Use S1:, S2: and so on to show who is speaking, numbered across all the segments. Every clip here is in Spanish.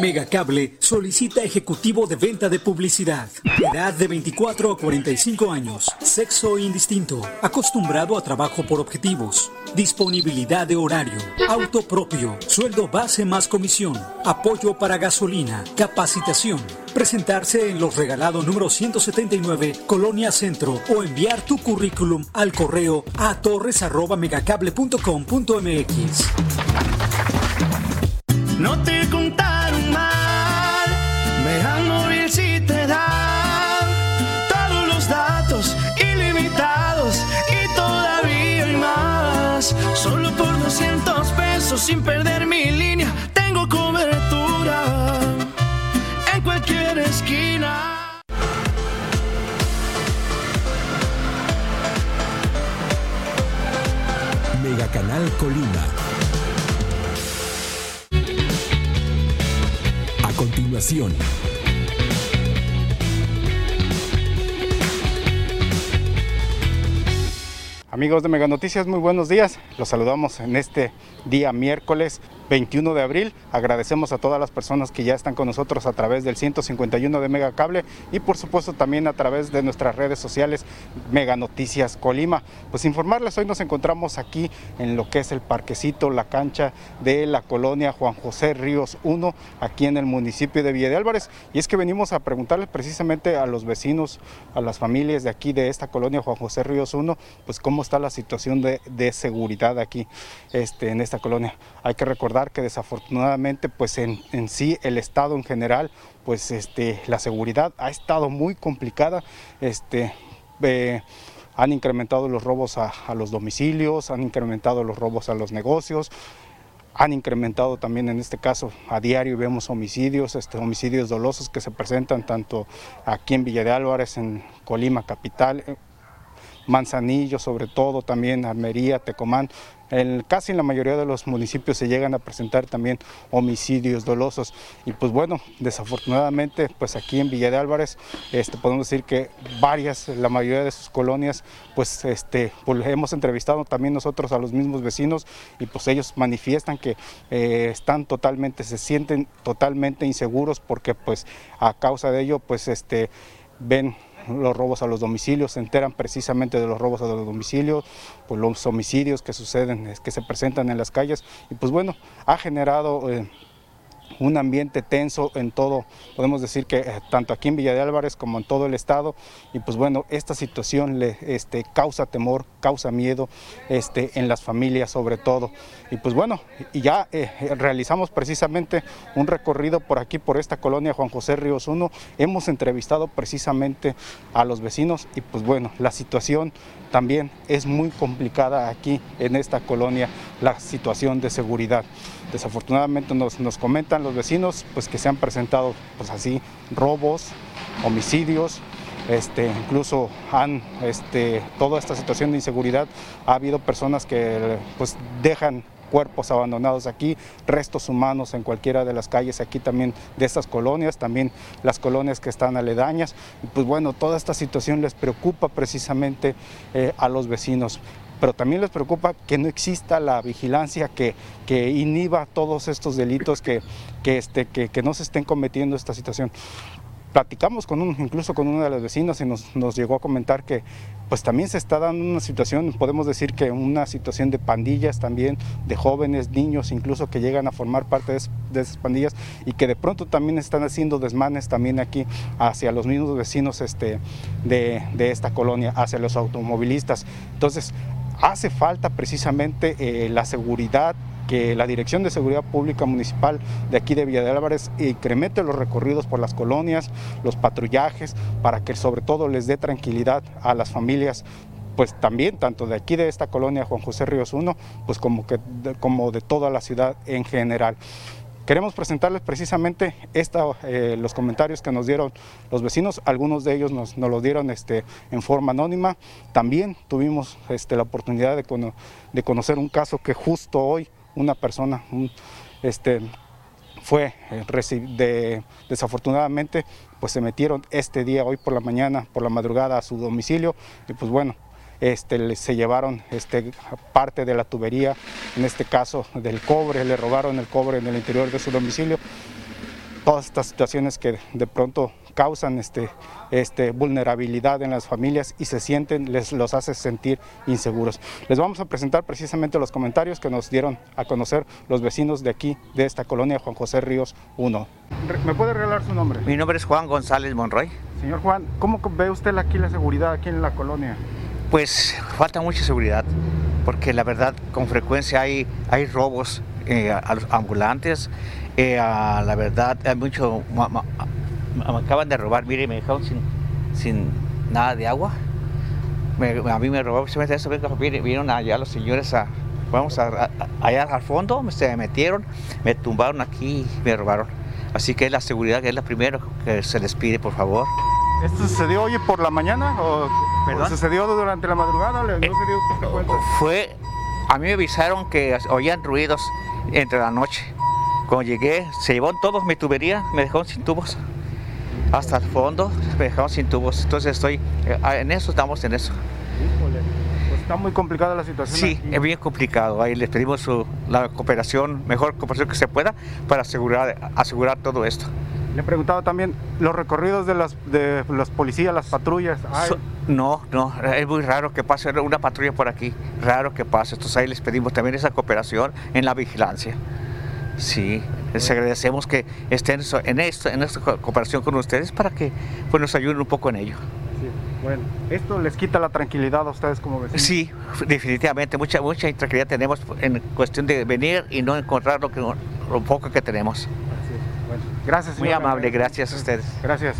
S1: Megacable solicita ejecutivo de venta de publicidad. Edad de 24 a 45 años. Sexo indistinto. Acostumbrado a trabajo por objetivos. Disponibilidad de horario. Auto propio. Sueldo base más comisión. Apoyo para gasolina. Capacitación. Presentarse en los regalados número 179, Colonia Centro, o enviar tu currículum al correo a torres.megacable.com.mx.
S2: No te contaron sin perder mi línea, tengo cobertura en cualquier esquina.
S3: Megacanal Colima. A continuación,
S4: Amigos de Mega Noticias, muy buenos días. Los saludamos en este día miércoles 21 de abril. Agradecemos a todas las personas que ya están con nosotros a través del 151 de Mega Cable y por supuesto también a través de nuestras redes sociales Mega Noticias Colima. Pues informarles, hoy nos encontramos aquí en lo que es el parquecito, la cancha de la colonia Juan José Ríos 1, aquí en el municipio de Villa de Álvarez. Y es que venimos a preguntarles precisamente a los vecinos, a las familias de aquí de esta colonia Juan José Ríos 1, pues cómo está la situación de, de seguridad aquí este, en esta colonia. Hay que recordar que desafortunadamente pues en, en, sí el estado en general pues este la seguridad ha estado muy complicada este eh, han incrementado los robos a, a, los domicilios han incrementado los robos a los negocios han incrementado también en este caso a diario vemos homicidios, este, homicidios dolosos que se presentan tanto aquí en Villa de Álvarez, en Colima capital, Manzanillo sobre todo, también Armería, Tecomán, en casi en la mayoría de los municipios se llegan a presentar también homicidios dolosos. Y pues bueno, desafortunadamente pues aquí en Villa de Álvarez este, podemos decir que varias, la mayoría de sus colonias pues, este, pues hemos entrevistado también nosotros a los mismos vecinos y pues ellos manifiestan que eh, están totalmente, se sienten totalmente inseguros porque pues a causa de ello pues este, ven los robos a los domicilios, se enteran precisamente de los robos a los domicilios, pues los homicidios que suceden, que se presentan en las calles y pues bueno, ha generado eh, un ambiente tenso en todo, podemos decir que eh, tanto aquí en Villa de Álvarez como en todo el estado. Y pues bueno, esta situación le este, causa temor, causa miedo este, en las familias sobre todo. Y pues bueno, y ya eh, realizamos precisamente un recorrido por aquí, por esta colonia Juan José Ríos 1, hemos entrevistado precisamente a los vecinos y pues bueno, la situación también es muy complicada aquí en esta colonia, la situación de seguridad. Desafortunadamente nos, nos comentan los vecinos pues, que se han presentado pues, así robos, homicidios, este, incluso han este, toda esta situación de inseguridad, ha habido personas que pues, dejan cuerpos abandonados aquí, restos humanos en cualquiera de las calles aquí también de estas colonias, también las colonias que están aledañas. Y pues bueno, toda esta situación les preocupa precisamente eh, a los vecinos pero también les preocupa que no exista la vigilancia que, que inhiba todos estos delitos, que, que, este, que, que no se estén cometiendo esta situación platicamos con un, incluso con uno de los vecinos y nos, nos, llegó a comentar que pues también se está dando una situación, podemos decir que una situación de pandillas también, de jóvenes, niños incluso que llegan a formar parte de, de esas pandillas y que de pronto también están haciendo desmanes también aquí hacia los mismos vecinos este, de, de esta colonia, hacia los automovilistas. Entonces, hace falta precisamente eh, la seguridad que la Dirección de Seguridad Pública Municipal de aquí de Villa de Álvarez incremente los recorridos por las colonias, los patrullajes, para que sobre todo les dé tranquilidad a las familias pues también tanto de aquí de esta colonia Juan José Ríos 1, pues como, que, como de toda la ciudad en general. Queremos presentarles precisamente eh, los comentarios que nos dieron los vecinos, algunos de ellos nos, los dieron este, en forma anónima. También tuvimos este, la oportunidad de, cono de, conocer un caso que justo hoy una persona este, fue eh, de, desafortunadamente pues se metieron este día, hoy por la mañana, por la madrugada a su domicilio y pues bueno, este, se llevaron este, parte de la tubería, en este caso del cobre, le robaron el cobre en el interior de su domicilio. todas estas situaciones que de pronto causan este, este, vulnerabilidad en las familias y se sienten, les los hace sentir inseguros. Les vamos a presentar precisamente los comentarios que nos dieron a conocer los vecinos de aquí, de esta colonia Juan José Ríos 1. ¿Me puede regalar su nombre?
S5: Mi nombre es Juan González Monroy.
S4: Señor Juan, ¿cómo ve usted aquí la seguridad aquí en la colonia?
S5: Pues falta mucha seguridad, porque la verdad con frecuencia hay, hay robos eh, a los ambulantes, eh, la verdad hay mucho, me acaban de robar, mire, me dejaron sin, sin nada de agua. a mí me robaron precisamente eso, vieron allá los señores a, vamos a, allá al fondo, se metieron, me tumbaron aquí y me robaron. Así que la seguridad que es la primera que se les pide, por favor.
S4: ¿Esto sucedió hoy por la mañana sucedió durante la madrugada? ¿No eh,
S5: Fue, a mí me avisaron que oían ruidos entre la noche. Cuando llegué, se llevó todos mi tubería, me dejaron sin tubos hasta el fondo, dejamos sin tubos. Entonces estoy, eh, en eso estamos en eso.
S4: Pues está muy complicada la situación.
S5: Sí, es bien complicado. Ahí les pedimos la cooperación, mejor cooperación que se pueda para asegurar, asegurar todo esto.
S4: Le preguntaba también los recorridos de las de los policías, las patrullas.
S5: no, no, es muy raro que pase una patrulla por aquí, raro que pase. Entonces ahí les pedimos también esa cooperación en la vigilancia. Sí, les agradecemos que estén en, esto, en esta cooperación con ustedes para que pues, nos ayuden un poco en ello.
S4: bueno, ¿esto les quita la tranquilidad a ustedes como vecinos?
S5: Sí, definitivamente, mucha, mucha intranquilidad tenemos en cuestión de venir y no encontrar lo, que, lo poco que tenemos.
S4: Bueno, gracias.
S5: Muy amable, gracias a ustedes.
S4: Gracias.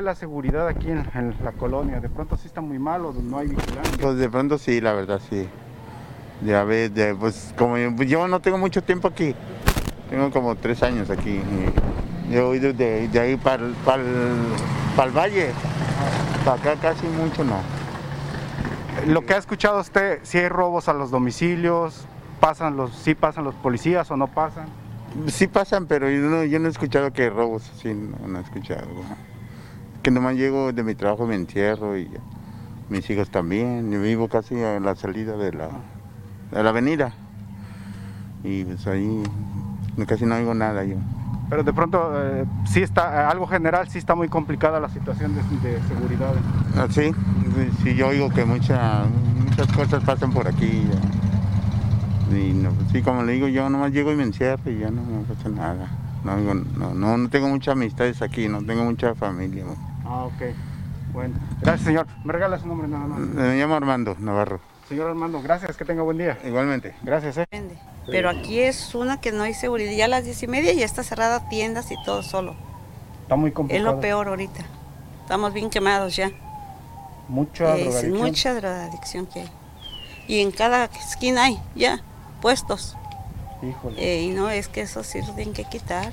S4: La seguridad aquí en, la colonia, ¿de pronto sí está muy mal o no hay vigilancia?
S6: Pues de pronto sí, la verdad sí. Ya ves, pues como yo no tengo mucho tiempo aquí, tengo como tres años aquí. Yo he ido de, ahí para el, valle, para acá casi mucho no.
S4: Lo que ha escuchado usted, si hay robos a los domicilios, pasan los, sí pasan los policías o no pasan.
S6: Sí pasan, pero yo no, yo no he escuchado que robos, sí, no, he escuchado. Que nomás llego de mi trabajo, me entierro y mis hijos también. Yo vivo casi en la salida de la, de la avenida. Y pues ahí casi no oigo nada yo.
S4: Pero de pronto, eh, sí está, algo general, sí está muy complicada la situación de, seguridad.
S6: Ah, sí, sí, yo oigo que muchas muchas cosas pasan por aquí. Y no, pues sí, como le digo, yo nomás llego y me encierro y ya no me pasa nada. No, no, no, tengo muchas amistades aquí, no tengo mucha familia.
S4: Ah, ok. Bueno, gracias señor. ¿Me regala su nombre nada más?
S6: Me llamo Armando Navarro.
S4: Señor Armando, gracias, que tenga buen día.
S6: Igualmente.
S4: Gracias. Eh.
S7: Pero aquí es una que no hay seguridad. Ya a las diez y media ya está cerrada tiendas y todo solo.
S4: Está muy complicado.
S7: Es lo peor ahorita. Estamos bien quemados ya.
S4: Mucha drogadicción.
S7: Mucha drogadicción que hay. Y en cada esquina hay ya puestos.
S4: Híjole.
S7: Eh, y no, es que eso sí lo tienen que quitar.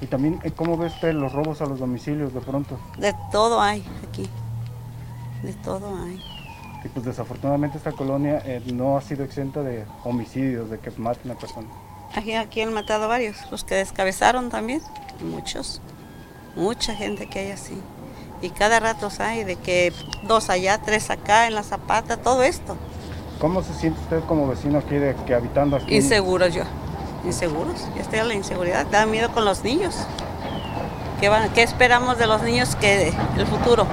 S4: Y también, eh, ¿cómo ves usted los robos a los domicilios de pronto?
S7: De todo hay aquí. De todo hay.
S4: Y pues desafortunadamente esta colonia eh, no ha sido exenta de homicidios, de que maten a personas.
S7: Aquí, aquí han matado varios, los que descabezaron también, muchos, mucha gente que hay así. Y cada rato hay de que dos allá, tres acá, en la zapata, todo esto.
S4: ¿Cómo se siente usted como vecino aquí, de que habitando aquí?
S7: Inseguros yo, inseguros, ya estoy a la inseguridad, da miedo con los niños. ¿Qué, van, ¿Qué esperamos de los niños que el futuro?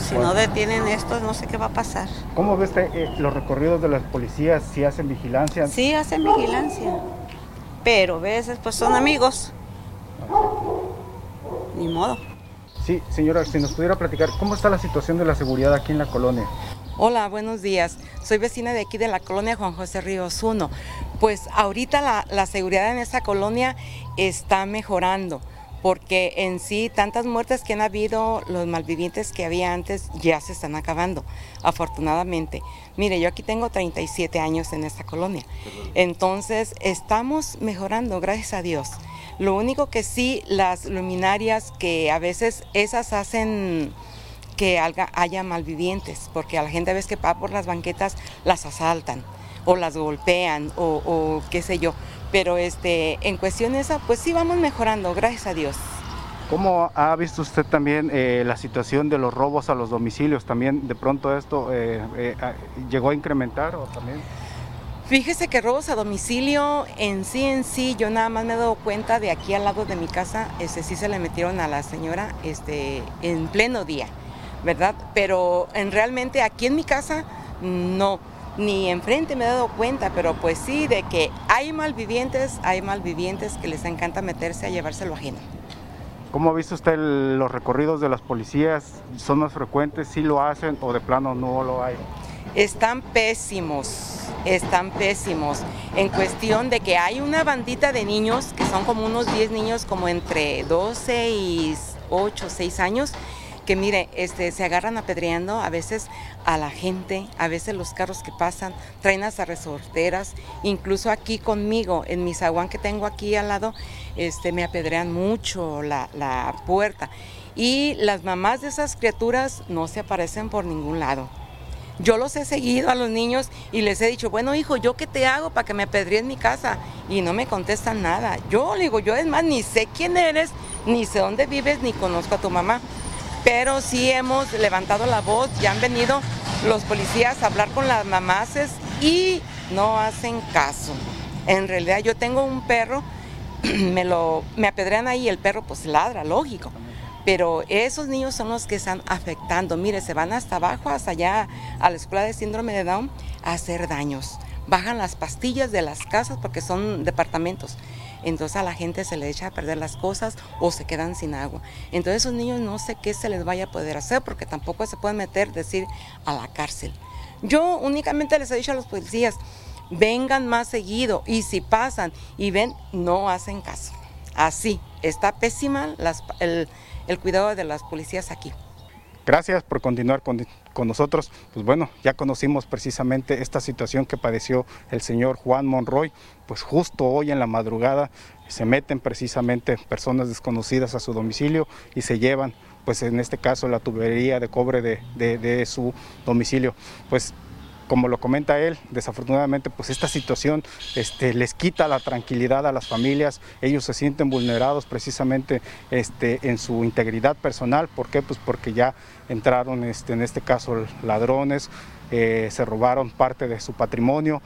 S7: si no detienen esto, no sé qué va a pasar.
S4: ¿Cómo ves eh, los recorridos de las policías? ¿Si hacen vigilancia?
S7: Sí, hacen vigilancia. Pero a veces pues son amigos. Ni modo.
S4: Sí, señora, si nos pudiera platicar, ¿cómo está la situación de la seguridad aquí en la colonia?
S8: Hola, buenos días. Soy vecina de aquí de la colonia Juan José Ríos 1. Pues ahorita la, la seguridad en esta colonia está mejorando porque en sí tantas muertes que han habido, los malvivientes que había antes ya se están acabando, afortunadamente. Mire, yo aquí tengo 37 años en esta colonia, entonces estamos mejorando, gracias a Dios. Lo único que sí, las luminarias que a veces esas hacen que haya malvivientes, porque a la gente a veces que va por las banquetas las asaltan o las golpean o, o qué sé yo pero este, en cuestión esa, pues sí vamos mejorando, gracias a Dios.
S4: ¿Cómo ha visto usted también eh, la situación de los robos a los domicilios? ¿También de pronto esto eh, eh, llegó a incrementar o también?
S8: Fíjese que robos a domicilio en sí en sí, yo nada más me he dado cuenta de aquí al lado de mi casa, este sí se le metieron a la señora este, en pleno día, ¿verdad? Pero en realmente aquí en mi casa no, ni enfrente me he dado cuenta, pero pues sí, de que hay malvivientes, hay malvivientes que les encanta meterse a llevárselo ajeno.
S4: ¿Cómo ha visto usted el- los recorridos de las policías? ¿Son más frecuentes? ¿Sí lo hacen o de plano no lo hay?
S8: Están pésimos, están pésimos. En cuestión de que hay una bandita de niños, que son como unos 10 niños, como entre 12 y 8, 6 años, que mire, este, se agarran apedreando a veces a la gente, a veces los carros que pasan, traen hasta resorteras, incluso aquí conmigo, en mi zaguán que tengo aquí al lado, este, me apedrean mucho la, puerta. Y las mamás de esas criaturas no se aparecen por ningún lado. Yo los he seguido a los niños y les he dicho, bueno hijo, ¿yo qué te hago para que me apedreen mi casa? Y no me contestan nada. Yo le digo, yo es más, ni sé quién eres, ni sé dónde vives, ni conozco a tu mamá. Pero sí hemos levantado la voz, ya han venido los policías a hablar con las mamaces y no hacen caso. En realidad yo tengo un perro, me lo me apedrean ahí, el perro pues ladra, lógico. Pero esos niños son los que están afectando. Mire, se van hasta abajo, hasta allá a la escuela de síndrome de Down a hacer daños. Bajan las pastillas de las casas porque son departamentos. Entonces a la gente se le echa a perder las cosas o se quedan sin agua. Entonces esos niños no sé qué se les vaya a poder hacer porque tampoco se pueden meter, decir, a la cárcel. Yo únicamente les he dicho a los policías, vengan más seguido y si pasan y ven, no hacen caso. Así, está pésima el cuidado de las policías aquí.
S4: Gracias por continuar con, con nosotros. Pues bueno, ya conocimos precisamente esta situación que padeció el señor Juan Monroy. Pues justo hoy en la madrugada se meten precisamente personas desconocidas a su domicilio y se llevan, pues en este caso, la tubería de cobre de, de- su domicilio. Pues como lo comenta él, desafortunadamente pues esta situación este, les quita la tranquilidad a las familias, ellos se sienten vulnerados precisamente este, en su integridad personal, ¿por qué? Pues porque ya entraron este, en este caso ladrones, eh, se robaron parte de su patrimonio.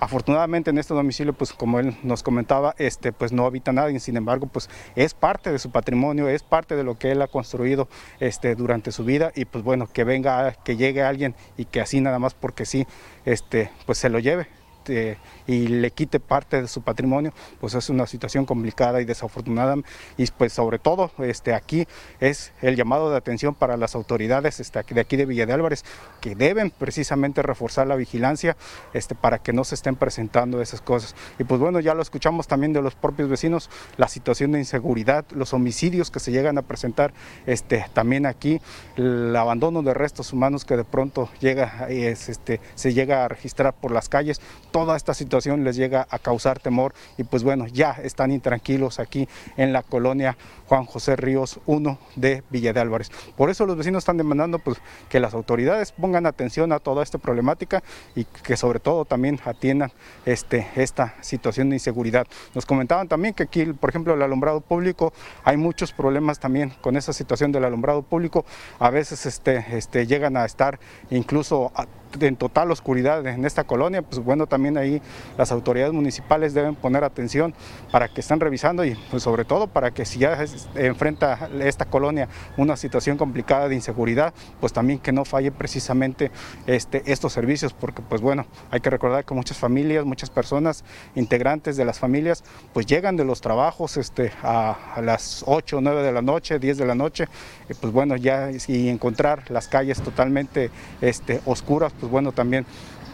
S4: Afortunadamente en este domicilio, pues como él nos comentaba, este, pues no habita nadie, sin embargo, pues es parte de su patrimonio, es parte de lo que él ha construido este, durante su vida. Y pues bueno, que venga, que llegue alguien y que así nada más porque sí, este, pues se lo lleve este, y le quite parte de su patrimonio, pues es una situación complicada y desafortunada. Y pues sobre todo este, aquí es el llamado de atención para las autoridades este, de aquí de Villa de Álvarez, que deben precisamente reforzar la vigilancia este, para que no se estén presentando esas cosas. Y pues bueno, ya lo escuchamos también de los propios vecinos, la situación de inseguridad, los homicidios que se llegan a presentar este, también aquí, el abandono de restos humanos que de pronto llega, es, este, se llega a registrar por las calles, toda esta situación les llega a causar temor y pues bueno, ya están intranquilos aquí en la colonia Juan José Ríos 1 de Villa de Álvarez. Por eso los vecinos están demandando pues, que las autoridades pongan atención a toda esta problemática y que sobre todo también atiendan este, esta situación de inseguridad. Nos comentaban también que aquí, por ejemplo, el alumbrado público, hay muchos problemas también con esa situación del alumbrado público. A veces este, este, llegan a estar incluso en total oscuridad en esta colonia, pues bueno, también ahí las autoridades municipales deben poner atención para que estén revisando y pues sobre todo para que si ya es- enfrenta esta colonia una situación complicada de inseguridad, pues también que no falle precisamente este, estos servicios, porque pues bueno, hay que recordar que muchas familias, muchas personas, integrantes de las familias, pues llegan de los trabajos este, a, a las 8 o 9 de la noche, 10 de la noche, y pues bueno, ya y encontrar las calles totalmente este, oscuras, pues bueno, también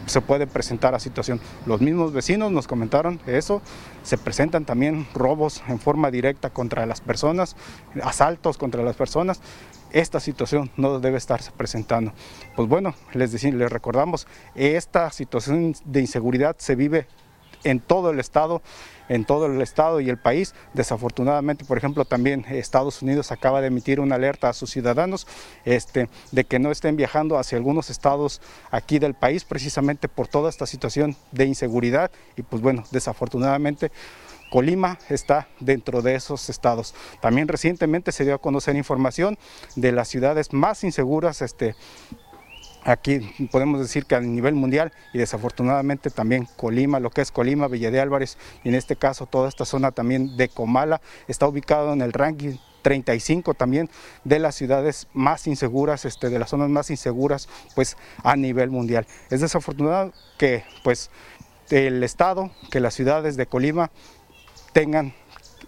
S4: se puede presentar a situación. Los mismos vecinos nos comentaron eso, se presentan también robos en forma directa contra las personas, asaltos contra las personas. Esta situación no debe estarse presentando. Pues bueno, les, deci- les recordamos, esta situación de inseguridad se vive en todo el estado, en todo el estado y el país. Desafortunadamente, por ejemplo, también Estados Unidos acaba de emitir una alerta a sus ciudadanos este, de que no estén viajando hacia algunos estados aquí del país precisamente por toda esta situación de inseguridad y pues bueno, desafortunadamente Colima está dentro de esos estados. También recientemente se dio a conocer información de las ciudades más inseguras este, aquí podemos decir que a nivel mundial y desafortunadamente también Colima, lo que es Colima, Villa de Álvarez y en este caso toda esta zona también de Comala está ubicado en el ranking 35 también de las ciudades más inseguras, este, de las zonas más inseguras pues a nivel mundial. Es desafortunado que pues el estado, que las ciudades de Colima tengan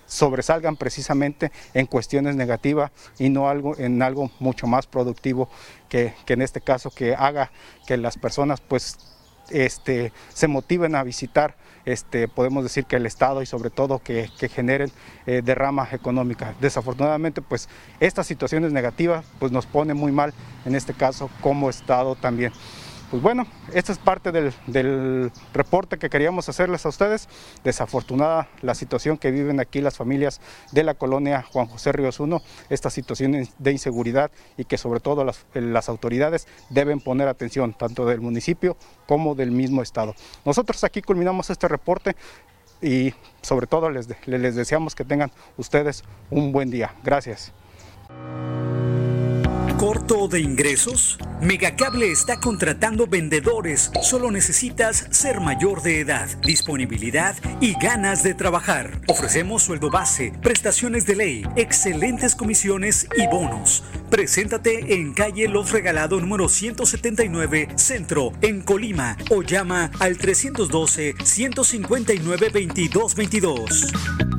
S4: sobresalgan precisamente en cuestiones negativas y no algo, en algo mucho más productivo que, en este caso que haga que las personas pues este, se motiven a visitar, este, podemos decir que el Estado y sobre todo que, generen eh, derrama económica. Desafortunadamente, pues estas situaciones negativas pues, nos pone muy mal, en este caso como Estado también. Pues bueno, esta es parte del, reporte que queríamos hacerles a ustedes. Desafortunada la situación que viven aquí las familias de la colonia Juan José Ríos 1, esta situación de inseguridad y que sobre todo las, las autoridades deben poner atención, tanto del municipio como del mismo estado. Nosotros aquí culminamos este reporte y sobre todo les, les deseamos que tengan ustedes un buen día. Gracias.
S1: ¿Corto de ingresos? Megacable está contratando vendedores. Solo necesitas ser mayor de edad, disponibilidad y ganas de trabajar. Ofrecemos sueldo base, prestaciones de ley, excelentes comisiones y bonos. Preséntate en calle Los Regalado número 179, Centro, en Colima, o llama al 312 159 2222.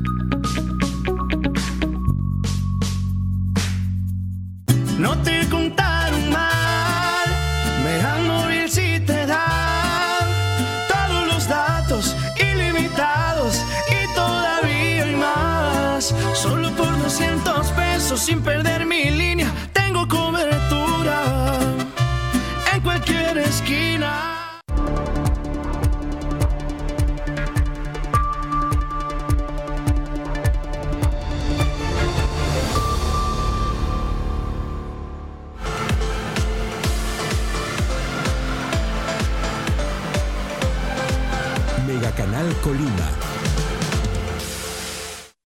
S2: 200 pesos sin perder